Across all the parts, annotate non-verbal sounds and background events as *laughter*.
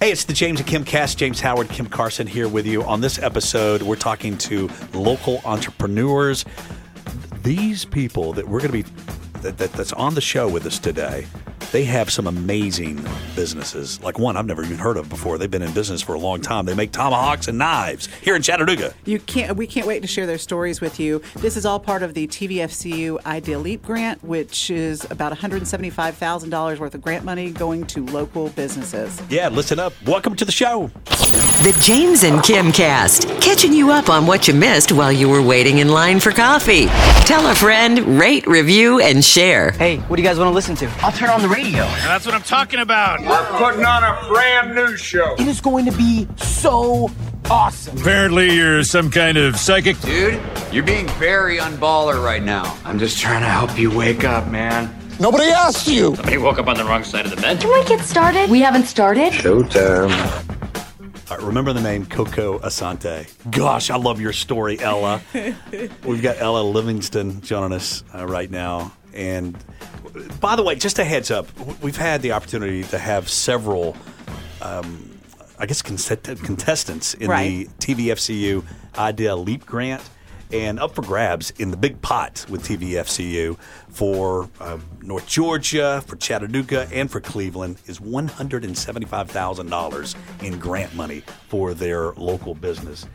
Hey, it's the James and Kim cast. James Howard, Kim Carson here with you. On this episode, we're talking to local entrepreneurs. These people that we're going to be that, that, that's on the show with us today, they have some amazing businesses. Like one I've never even heard of before. They've been in business for a long time. They make tomahawks and knives here in Chattanooga. You can't. We can't wait to share their stories with you. This is all part of the TVFCU Idea Leap grant, which is about one hundred seventy-five thousand dollars worth of grant money going to local businesses. Yeah, listen up. Welcome to the show. The James and Kim cast, catching you up on what you missed while you were waiting in line for coffee. Tell a friend, rate, review, and share. Hey, what do you guys want to listen to? I'll turn on the radio. And That's what I'm talking about. We're putting on a brand new show. It is going to be so awesome. Apparently, you're some kind of psychic. Dude, you're being very unballer right now. I'm just trying to help you wake up, man. Nobody asked you. Somebody woke up on the wrong side of the bed. Can we get started? We haven't started. Showtime. All right, remember the name Cocoa Asante. Gosh, I love your story, Ella. *laughs* We've got Ella Livingston joining us uh, right now. And by the way, just a heads up, we've had the opportunity to have several, um, I guess, contest- contestants in Right. the TVFCU Idea Leap Grant. And up for grabs in the big pot with TVFCU for um, North Georgia, for Chattanooga, and for Cleveland is $175,000 in grant money for their local business.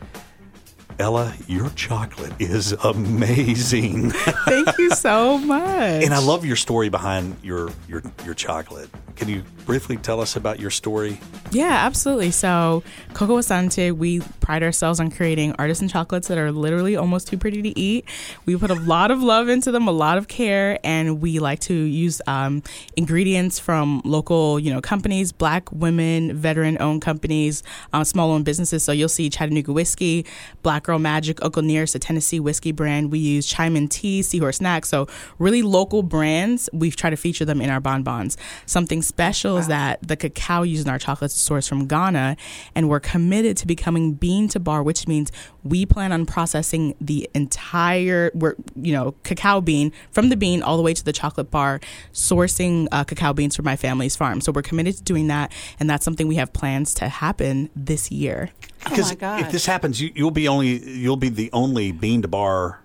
Ella, your chocolate is amazing. *laughs* Thank you so much. And I love your story behind your your your chocolate. Can you briefly tell us about your story? Yeah, absolutely. So, Cocoa Asante, we pride ourselves on creating artisan chocolates that are literally almost too pretty to eat. We put a lot of love into them, a lot of care, and we like to use um, ingredients from local, you know, companies, Black women, veteran-owned companies, uh, small-owned businesses. So you'll see Chattanooga whiskey, Black Girl Magic, Uncle Nearest, a Tennessee whiskey brand. We use Chime and Tea, Seahorse Snacks. So really local brands. We've tried to feature them in our bonbons. Something special is that the cacao used in our chocolates is sourced from Ghana, and we're committed to becoming bean to bar, which means we plan on processing the entire, we're, you know, cacao bean from the bean all the way to the chocolate bar, sourcing uh, cacao beans from my family's farm. So we're committed to doing that, and that's something we have plans to happen this year. Because Oh if this happens, you, you'll be only you'll be the only bean to bar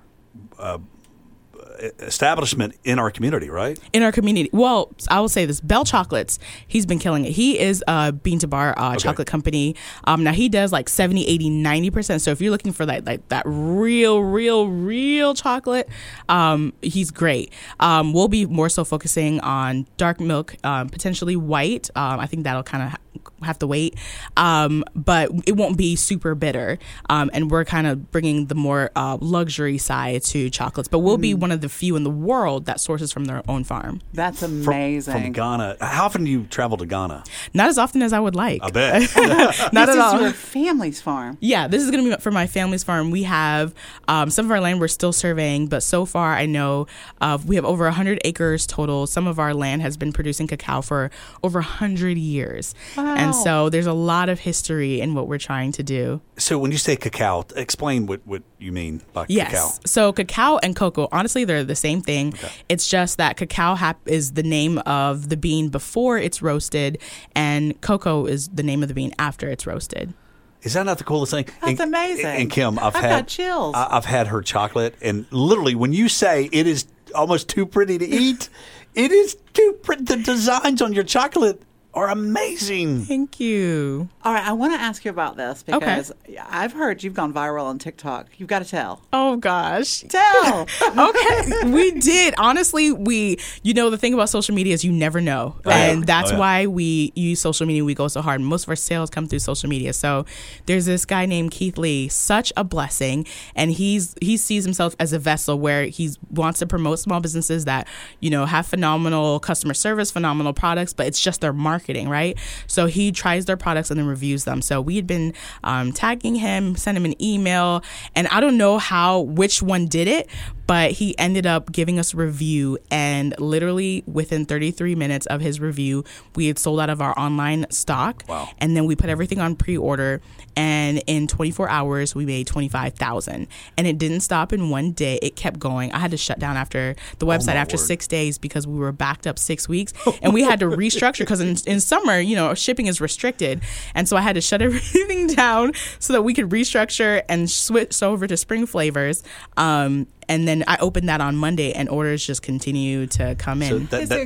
uh, establishment in our community, right? in our community. Well, I will say this: Bell Chocolates, he's been killing it. He is a bean to bar uh, chocolate company. Um, now he does like 70, 80, 90 percent. So if you're looking for that, like that real, real, real chocolate, um, he's great. Um, we'll be more so focusing on dark milk, um, potentially white. Um, I think that'll kind of. Ha- have to wait, um, but it won't be super bitter. Um, and we're kind of bringing the more uh, luxury side to chocolates. But we'll be one of the few in the world that sources from their own farm. That's amazing. from Ghana. How often do you travel to Ghana? Not as often as I would like. I bet. *laughs* Not *laughs* this at all. your family's farm. yeah, this is going to be for my family's farm. We have um, some of our land we're still surveying, but so far I know uh, we have over 100 acres total. Some of our land has been producing cacao for over 100 years. And so there's a lot of history in what we're trying to do. so when you say cacao, explain what, what you mean by Yes. cacao. So cacao and cocoa, honestly, they're the same thing. It's just that cacao hap- is the name of the bean before it's roasted, and cocoa is the name of the bean after it's roasted. Is that not the coolest thing? That's and, amazing. And Kim, I've, I've had got chills. I, I've had her chocolate, and literally, when you say it is almost too pretty to eat, *laughs* it is too pretty. The designs on your chocolate are amazing. Thank you. All right, I want to ask you about this because I've heard you've gone viral on TikTok. You've got to tell. Oh gosh. Tell. *laughs* okay, we did. Honestly, we, you know, the thing about social media is you never know. Oh, and that's Oh, yeah. why we use social media. We go so hard. Most of our sales come through social media. So there's this guy named Keith Lee, such a blessing. And he's, he sees himself as a vessel where he wants to promote small businesses that, you know, have phenomenal customer service, phenomenal products, but it's just their marketing, right? So he tries their products and then reviews them. So we had been um, tagging him, sent him an email, and I don't know how, which one did it, but he ended up giving us a review and literally within 33 minutes of his review we had sold out of our online stock Wow. and then we put everything on pre-order and in 24 hours we made 25,000 and it didn't stop in one day it kept going i had to shut down after the website my after word. 6 days because we were backed up 6 weeks *laughs* and we had to restructure because in, in summer, you know, shipping is restricted, and so I had to shut *laughs* everything down so that we could restructure and switch over to spring flavors. Um, and then I opened that on Monday, and orders just continue to come in. So that- It's that-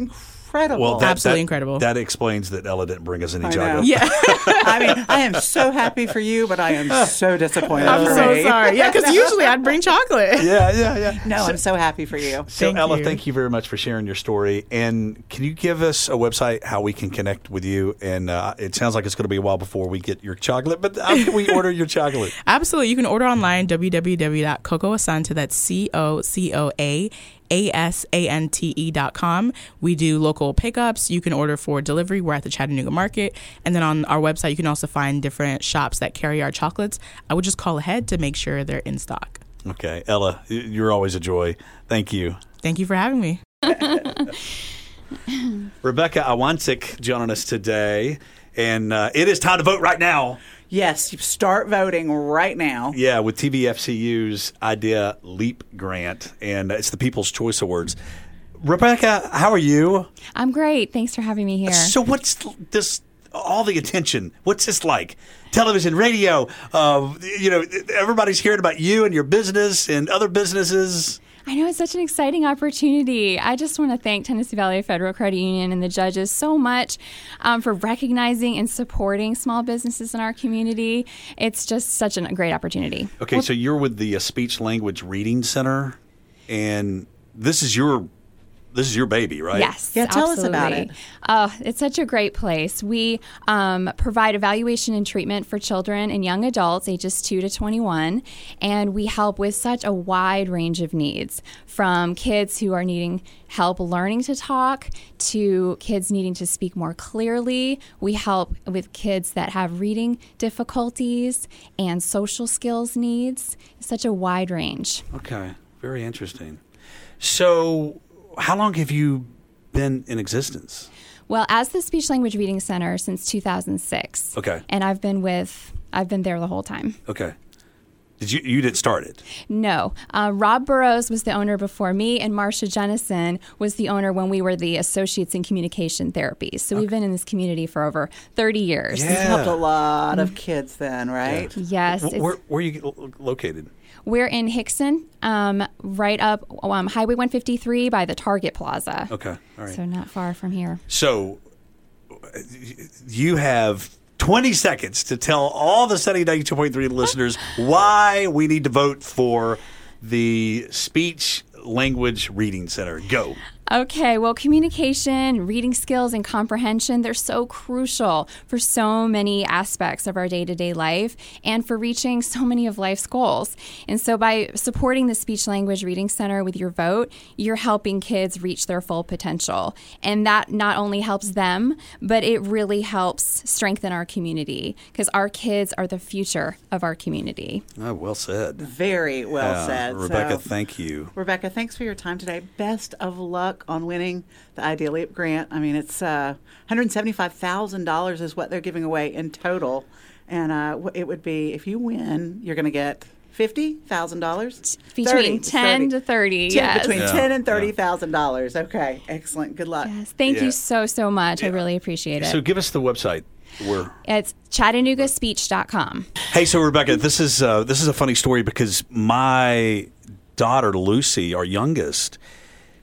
incredible. well, that, Absolutely that- incredible. That explains that Ella didn't bring us any I know. chocolate. yeah, *laughs* I mean, I am so happy for you, but I am so disappointed. I'm for so me. sorry. Yeah, because usually I'd bring chocolate. *laughs* yeah, yeah, yeah. No, I'm so happy for you. So Thank Ella, you. thank you very much for sharing your story. And can you give us a website how we can connect with you? And uh, it sounds like it's going to be a while before we get your chocolate, but how can we *laughs* order your chocolate? Absolutely. You can order online www.cocoasante. That's C O C O A A S A N T E dot com. We do local pickups. You can order for delivery. We're at the Chattanooga Market. And then on our website, you can also find different shops that carry our chocolates. I would just call ahead to make sure they're in stock. Okay, Ella, you're always a joy. Thank you. Thank you for having me. *laughs* Rebecca Awansik joining us today. And uh, it is time to vote right now. Yes, you start voting right now. Yeah, with TVFCU's Idea Leap Grant, and it's the People's Choice Awards. Rebecca, how are you? I'm great. Thanks for having me here. So, what's this? All the attention. What's this like? Television, radio. Uh, you know, everybody's hearing about you and your business and other businesses. I know it's such an exciting opportunity. I just want to thank Tennessee Valley Federal Credit Union and the judges so much um, for recognizing and supporting small businesses in our community. It's just such a great opportunity. Okay, so you're with the uh, Speech Language Reading Center, and this is your this is your baby, right? Yes. Yeah, tell us about it. Oh, it's such a great place. We um, provide evaluation and treatment for children and young adults ages 2 to 21, and we help with such a wide range of needs from kids who are needing help learning to talk to kids needing to speak more clearly. We help with kids that have reading difficulties and social skills needs. Such a wide range. Okay, very interesting. So, how long have you been in existence? Well, as the Speech Language Reading Center since 2006. Okay. And I've been with, I've been there the whole time. Okay. Did you you didn't start it? No. Uh, Rob Burrows was the owner before me, and Marcia Jennison was the owner when we were the associates in communication therapy. So we've been in this community for over 30 years. You've helped a lot of kids then, right? Yes. Wh- it's- Where, where are you located? We're in Hixson, um, right up um, Highway 153 by the Target Plaza. Okay, all right. So not far from here. So, uh, you have 20 seconds to tell all the Sunny 92.3 listeners why we need to vote for the Speech Language Reading Center. Go. Okay, well, communication, reading skills, and comprehension, they're so crucial for so many aspects of our day to day life and for reaching so many of life's goals. And so, by supporting the Speech Language Reading Center with your vote, you're helping kids reach their full potential. And that not only helps them, but it really helps strengthen our community because our kids are the future of our community. Oh, well said. Very well Yeah, said. Rebecca, So- thank you. Rebecca, thanks for your time today. Best of luck on winning the Idea Leap grant. I mean, it's uh, $175,000 is what they're giving away in total. And uh, it would be, if you win, you're going to get $50,000? Between 10 to 30, yes. Between Yeah, 10 and $30,000. Okay, excellent. Good luck. Yes, thank Yeah. you so, so much. I really appreciate it. So, give us the website. Where It's chattanoogaspeech.com. Hey, so Rebecca, this is uh, this is a funny story because my daughter Lucy, our youngest,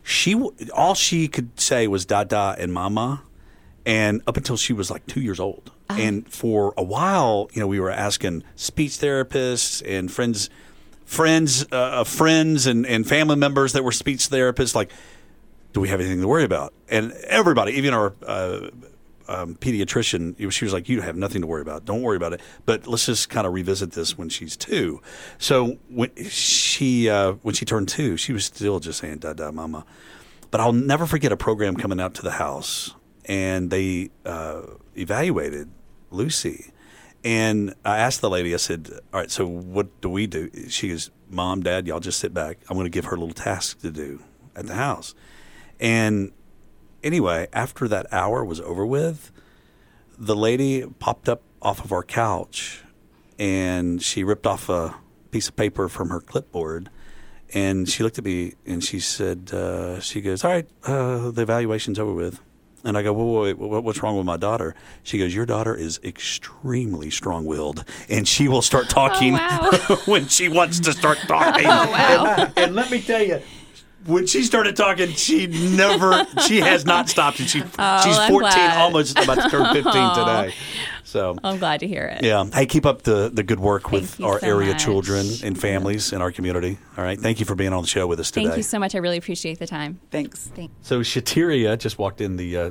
she all she could say was "dada" and "mama," and up until she was like two years old. And for a while, you know, we were asking speech therapists and friends, friends uh, friends and, and family members that were speech therapists, like, do we have anything to worry about? And everybody, even our uh, um, pediatrician, she was like, "You have nothing to worry about. Don't worry about it." But let's just kind of revisit this when she's two. So when she uh, when she turned two, she was still just saying "da da mama." But I'll never forget a program coming out to the house, and they uh, evaluated Lucy. And I asked the lady, I said, All right, so what do we do? She goes, Mom, Dad, y'all just sit back. I'm going to give her a little task to do at the house. And anyway, after that hour was over with, the lady popped up off of our couch and she ripped off a piece of paper from her clipboard and she looked at me and she said, uh, she goes, all right, uh, the evaluation's over with. And I go, well, wait, wait, what's wrong with my daughter? She goes, your daughter is extremely strong-willed, and she will start *laughs* talking wow. *laughs* when she wants to start *laughs* talking. Oh, wow. and, and let me tell you, when she started talking, she never, she has not stopped, and she *laughs* Oh, she's I'm 14, glad. almost about to turn 15 *laughs* today. So. I'm glad to hear it. Yeah. Hey, keep up the, the good work with Thank you our so area much. children and families in our community. All right. Thank you for being on the show with us today. Thank you so much. I really appreciate the time. Thanks. So Shatiria just walked in the uh,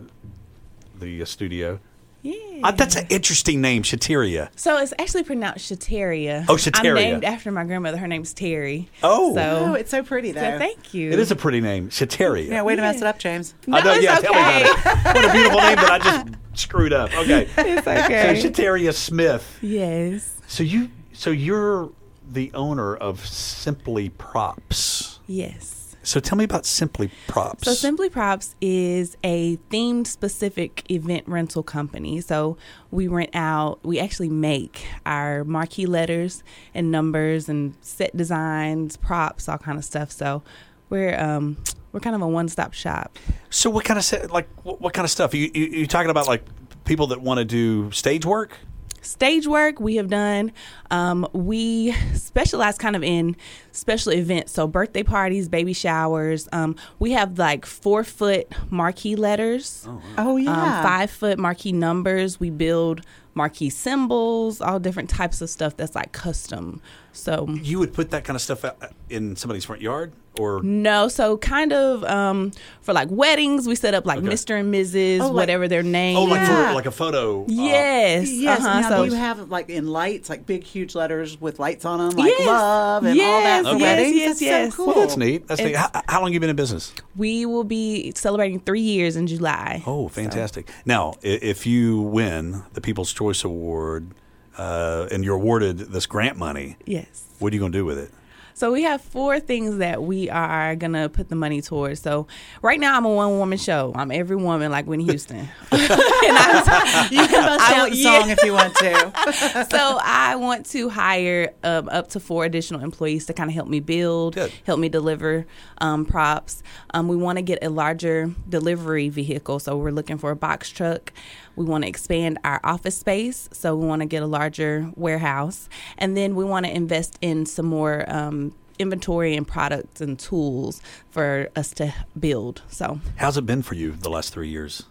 the uh, studio. Yeah. Uh, that's an interesting name, Shateria. So it's actually pronounced Shateria. Oh, Shateria. I'm named after my grandmother. Her name's Terry. Oh. So, Oh, it's so pretty though. so thank you. It is a pretty name, Shateria. yeah, way to mess it up, James. No, I know. it's Yeah, tell me about it. What a beautiful name that I just screwed up. Okay. *laughs* It's okay. So Shataria Smith. yes. So you so you're the owner of Simply Props. Yes. So tell me about Simply Props. So Simply Props is a themed specific event rental company. So we rent out, we actually make our marquee letters and numbers and set designs, props, all kind of stuff. So we're um we're kind of a one-stop shop. So what kind of like what, what kind of stuff? You, you you talking about like people that want to do stage work? Stage work we have done. Um, we specialize kind of in special events so birthday parties baby showers. Um, we have like four foot marquee letters. Oh yeah. um, five foot marquee numbers. We build marquee symbols all different types of stuff that's like custom so You would put that kind of stuff out in somebody's front yard, or no so kind of um, for like weddings we set up like Okay. mr and mrs Oh, like- whatever their name oh, like Yeah. for like a photo. uh, yes Yes. uh-huh, Now, so do you have like in lights, like big, huge letters with lights on them, like Yes. love and all that Yes, for yes, weddings? yes, That's yes. so cool. well, that's neat. That's neat. How, how long you been in business? we will be celebrating three years in july Oh, fantastic! Now, if you win the People's Choice Award uh, and you're awarded this grant money, yes what are you going to do with it? So we have four things that we are gonna put the money towards. So right now I'm a one woman show. I'm every woman like Whitney Houston. *laughs* *laughs* and I, You can bust I out the yeah. song if you want to. *laughs* so I want to hire um, up to four additional employees to kind of help me build, Good. help me deliver um, props. Um, we want to get a larger delivery vehicle, so we're looking for a box truck. We want to expand our office space, so we want to get a larger warehouse, and then we want to invest in some more. Um, inventory and products and tools for us to build so How's it been for you the last three years?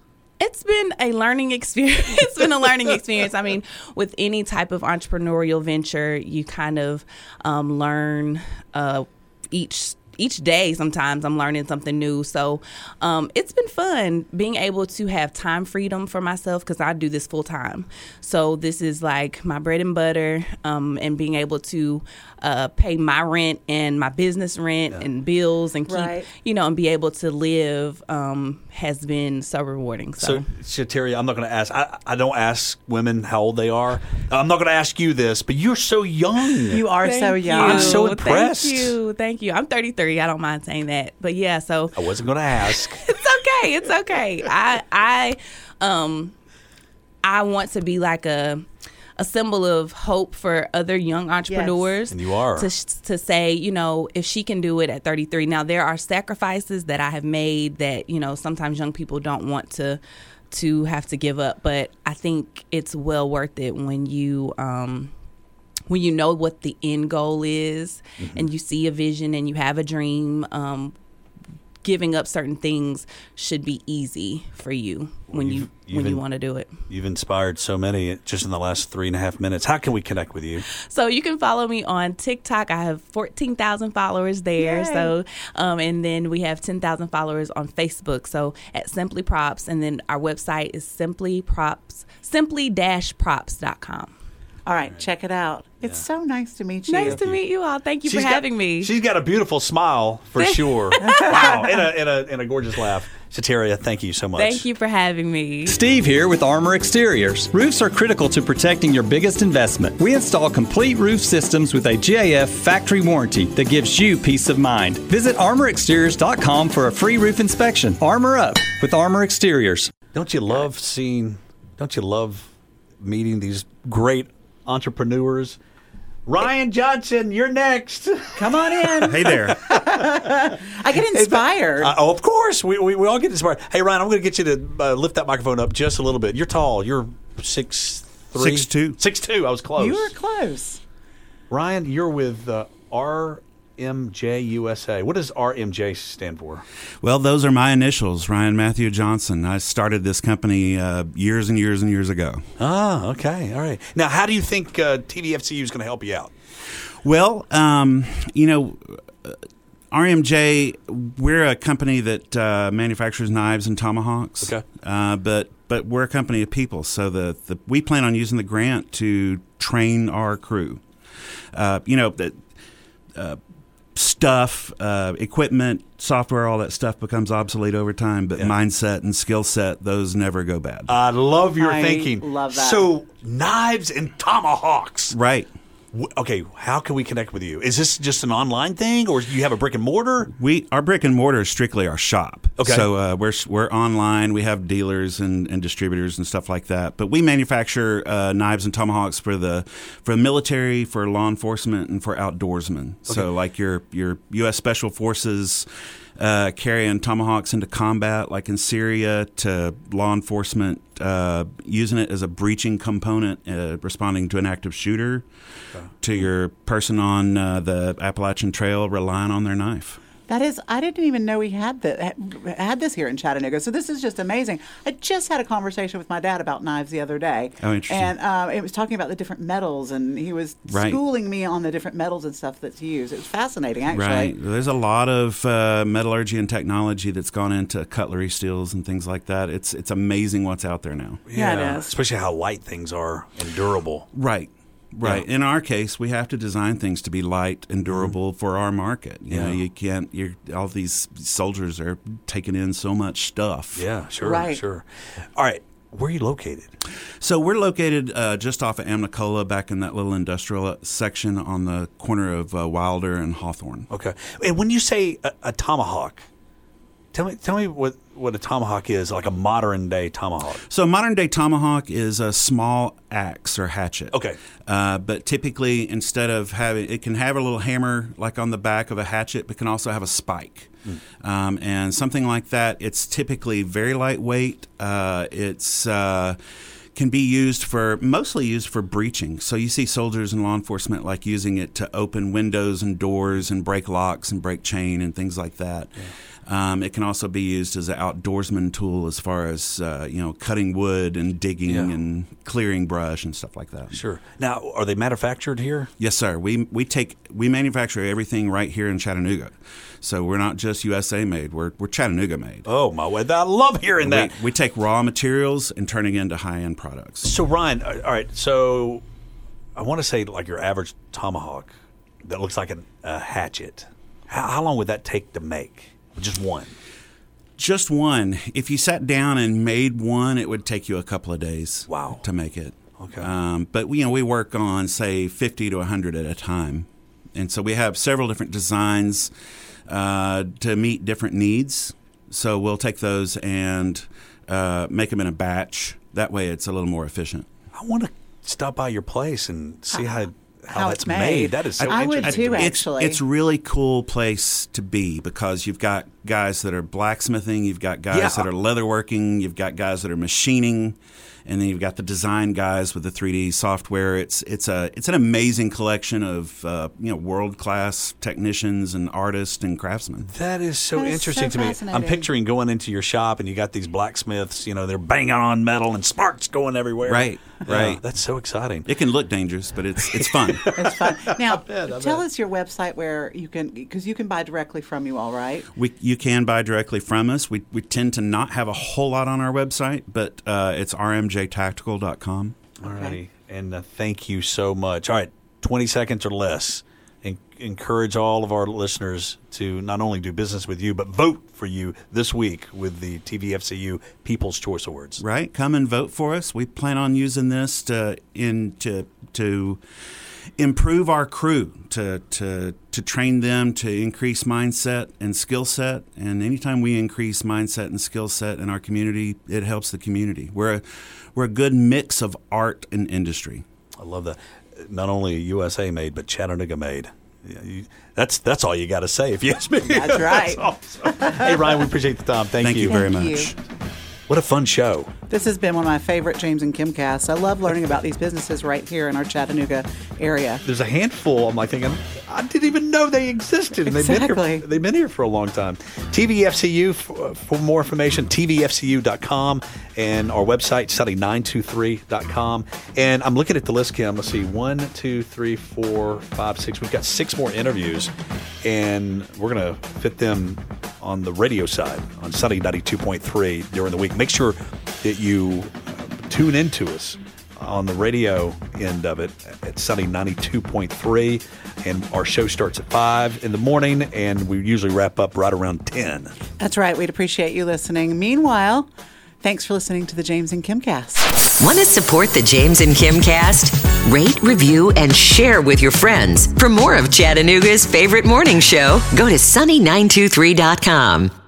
it's been a learning experience. *laughs* it's been a learning experience. I mean, with any type of entrepreneurial venture, you kind of um, learn uh, each each day. Sometimes I'm learning something new. So um, it's been fun being able to have time freedom for myself because I do this full time. So this is like my bread and butter, um, and being able to uh, pay my rent and my business rent and bills and keep Right. you know and be able to live um, has been so rewarding. So, Shataria, I'm not going to ask. I, I don't ask women how old they are. I'm not going to ask you this, but you're so young. You are so Thank young. I'm so impressed. Thank you. Thank you. I'm 33. I don't mind saying that. But yeah, so I wasn't going to ask. *laughs* it's okay. It's okay. I I um I want to be like a a symbol of hope for other young entrepreneurs. And you are. to to say, you know, if she can do it at 33. Now there are sacrifices that I have made that you know sometimes young people don't want to to have to give up, but I think it's well worth it when you um when you know what the end goal is Mm-hmm. and you see a vision and you have a dream um giving up certain things should be easy for you when you've- you when you want to do it. You've inspired so many just in the last three and a half minutes. How can we connect with you? So you can follow me on TikTok. I have 14,000 followers there. Yay. So um, and then we have 10,000 followers on Facebook. So at Simply Props and then our website is simply props simply-props.com. All right, check it out. It's so nice to meet you. Nice to meet you all. Thank you for She's having me. She's got a beautiful smile for *laughs* sure. wow, and a, and, a, and a gorgeous laugh. Shataria, thank you so much. Thank you for having me. Steve here with Armor Exteriors. Roofs are critical to protecting your biggest investment. We install complete roof systems with a GAF factory warranty that gives you peace of mind. Visit armorexteriors.com for a free roof inspection. Armor up with Armor Exteriors. Don't you love seeing? Don't you love meeting these great entrepreneurs Ryan Johnson, you're next. Come on in. *laughs* Hey there. I get inspired. Uh, oh, of course. We, we, we all get inspired. Hey, Ryan, I'm going to get you to uh, lift that microphone up just a little bit. You're tall. You're six three. Six two. Six two. I was close. you were close. Ryan, you're with uh, RMJ USA. What does RMJ stand for? Well, those are my initials, Ryan Matthew Johnson. I started this company uh, years and years and years ago. Ah, okay. All right. Now, how do you think uh, TVFCU is going to help you out? Well, um, you know, uh, RMJ, we're a company that uh, manufactures knives and tomahawks. Okay. Uh, but but we're a company of people, so the, the we plan on using the grant to train our crew. Uh, you know that. Stuff, uh, equipment, software, all that stuff becomes obsolete over time, but mindset and skill set, those never go bad. I love your I thinking. love that. So, knives and tomahawks. right. Okay, how can we connect with you? Is this just an online thing, or do you have a brick and mortar? We our brick and mortar is strictly our shop. Okay. So uh, we're we're online. We have dealers and, and distributors and stuff like that. But we manufacture uh, knives and tomahawks for the for the military, for law enforcement, and for outdoorsmen. So like your your U.S. Special Forces. Uh, carrying tomahawks into combat, like in Syria, to law enforcement uh, using it as a breaching component, uh, responding to an active shooter, to your person on uh, the Appalachian Trail relying on their knife. That is, I didn't even know we had that had this here in Chattanooga. So this is just amazing. I just had a conversation with my dad about knives the other day. Oh, interesting. And um, it was talking about the different metals, and he was Right. schooling me on the different metals and stuff that's used. It was fascinating, actually. Right. There's a lot of uh, metallurgy and technology that's gone into cutlery steels and things like that. It's it's amazing what's out there now. Yeah, it is. Especially how light things are and durable. Right. Right. In our case, we have to design things to be light and durable for our market. You know, Mm-hmm. You can't. You're all these soldiers are taking in so much stuff. Yeah, sure, Right. sure. All right, where are you located? So we're located uh, just off of Amnicola, back in that little industrial section on the corner of uh, Wilder and Hawthorne. Okay. And when you say a, a tomahawk, tell me tell me what, what a tomahawk is, like a modern day tomahawk. So a modern day tomahawk is a small axe or hatchet. Okay. Uh, but typically, instead of having, it can have a little hammer like on the back of a hatchet, but can also have a spike. Um, and something like that, it's typically very lightweight. Uh, it's uh, can be used for mostly used for breaching. So you see soldiers and law enforcement like using it to open windows and doors and break locks and break chain and things like that. Um, it can also be used as an outdoorsman tool as far as uh, you know cutting wood and digging Yeah. and clearing brush and stuff like that. Sure. Now, are they manufactured here? Yes, sir. We we take we manufacture everything right here in Chattanooga, so we're not just USA made. We're we're Chattanooga made. Oh my way! I love hearing we, that. we take raw materials and turning into high end products. So Ryan, uh, all right. So I want to say like your average tomahawk that looks like an, a hatchet. How, how long would that take to make? Just one. Just one. If you sat down and made one, it would take you a couple of days. Wow. To make it. Okay. Um, but you know, we work on say fifty to hundred at a time, and so we have several different designs uh, to meet different needs. So we'll take those and uh, make them in a batch. That way, it's a little more efficient. I want to stop by your place and see how how, How that's it's made. That is so I would interesting. too, to me. It's, Actually. it's really cool place to be because you've got guys that are blacksmithing, you've got guys Yeah. that are leatherworking, you've got guys that are machining, and then you've got the design guys with the 3D software. It's it's a it's an amazing collection of uh, you know world class technicians and artists and craftsmen. That is so That is interesting so to me. I'm picturing going into your shop and you got these blacksmiths. You know, they're banging on metal and sparks going everywhere. Right, Yeah, right. that's so exciting. It can look dangerous, but it's it's fun. *laughs* It's fun. *laughs* Now, bet, I tell bet. us your website where you can, because you can buy directly from you, all right? We, you can buy directly from us. We, we tend to not have a whole lot on our website, but uh, it's rmjtactical.com. All righty. And uh, thank you so much. All right, 20 seconds or less. En- encourage all of our listeners to not only do business with you, but vote for you this week with the TVFCU People's Choice Awards. Right, come and vote for us. We plan on using this to in to to improve our crew, to to to train them to increase mindset and skill set. And anytime we increase mindset and skill set in our community, it helps the community. We're a, we're a good mix of art and industry. I love that. not only USA made, but Chattanooga made. Yeah, you, that's that's all you got to say if you ask me. That's right. *laughs* awesome. hey Ryan, we appreciate the time. Thank, Thank you very Thank much. you. What a fun show. This has been one of my favorite James and Kim casts. I love learning about these businesses right here in our Chattanooga area. There's a handful. I'm like thinking, I didn't even know they existed. And They've been Exactly. here. They've been here for a long time. TVFCU for, uh, for more information. TVFCU.com and our website sunny923.com. And I'm looking at the list, Kim. Let's see, one, two, three, four, five, six. We've got six more interviews, and we're gonna fit them on the radio side on Sunny 92.3 during the week. Make sure that you uh, tune into us on the radio end of it at Sunny 92.3. And our show starts at 5 in the morning, and we usually wrap up right around 10. That's right. We'd appreciate you listening. Meanwhile, thanks for listening to the James and Kim cast. Want to support the James and Kim cast? Rate, review, and share with your friends. For more of Chattanooga's favorite morning show, go to sunny923.com.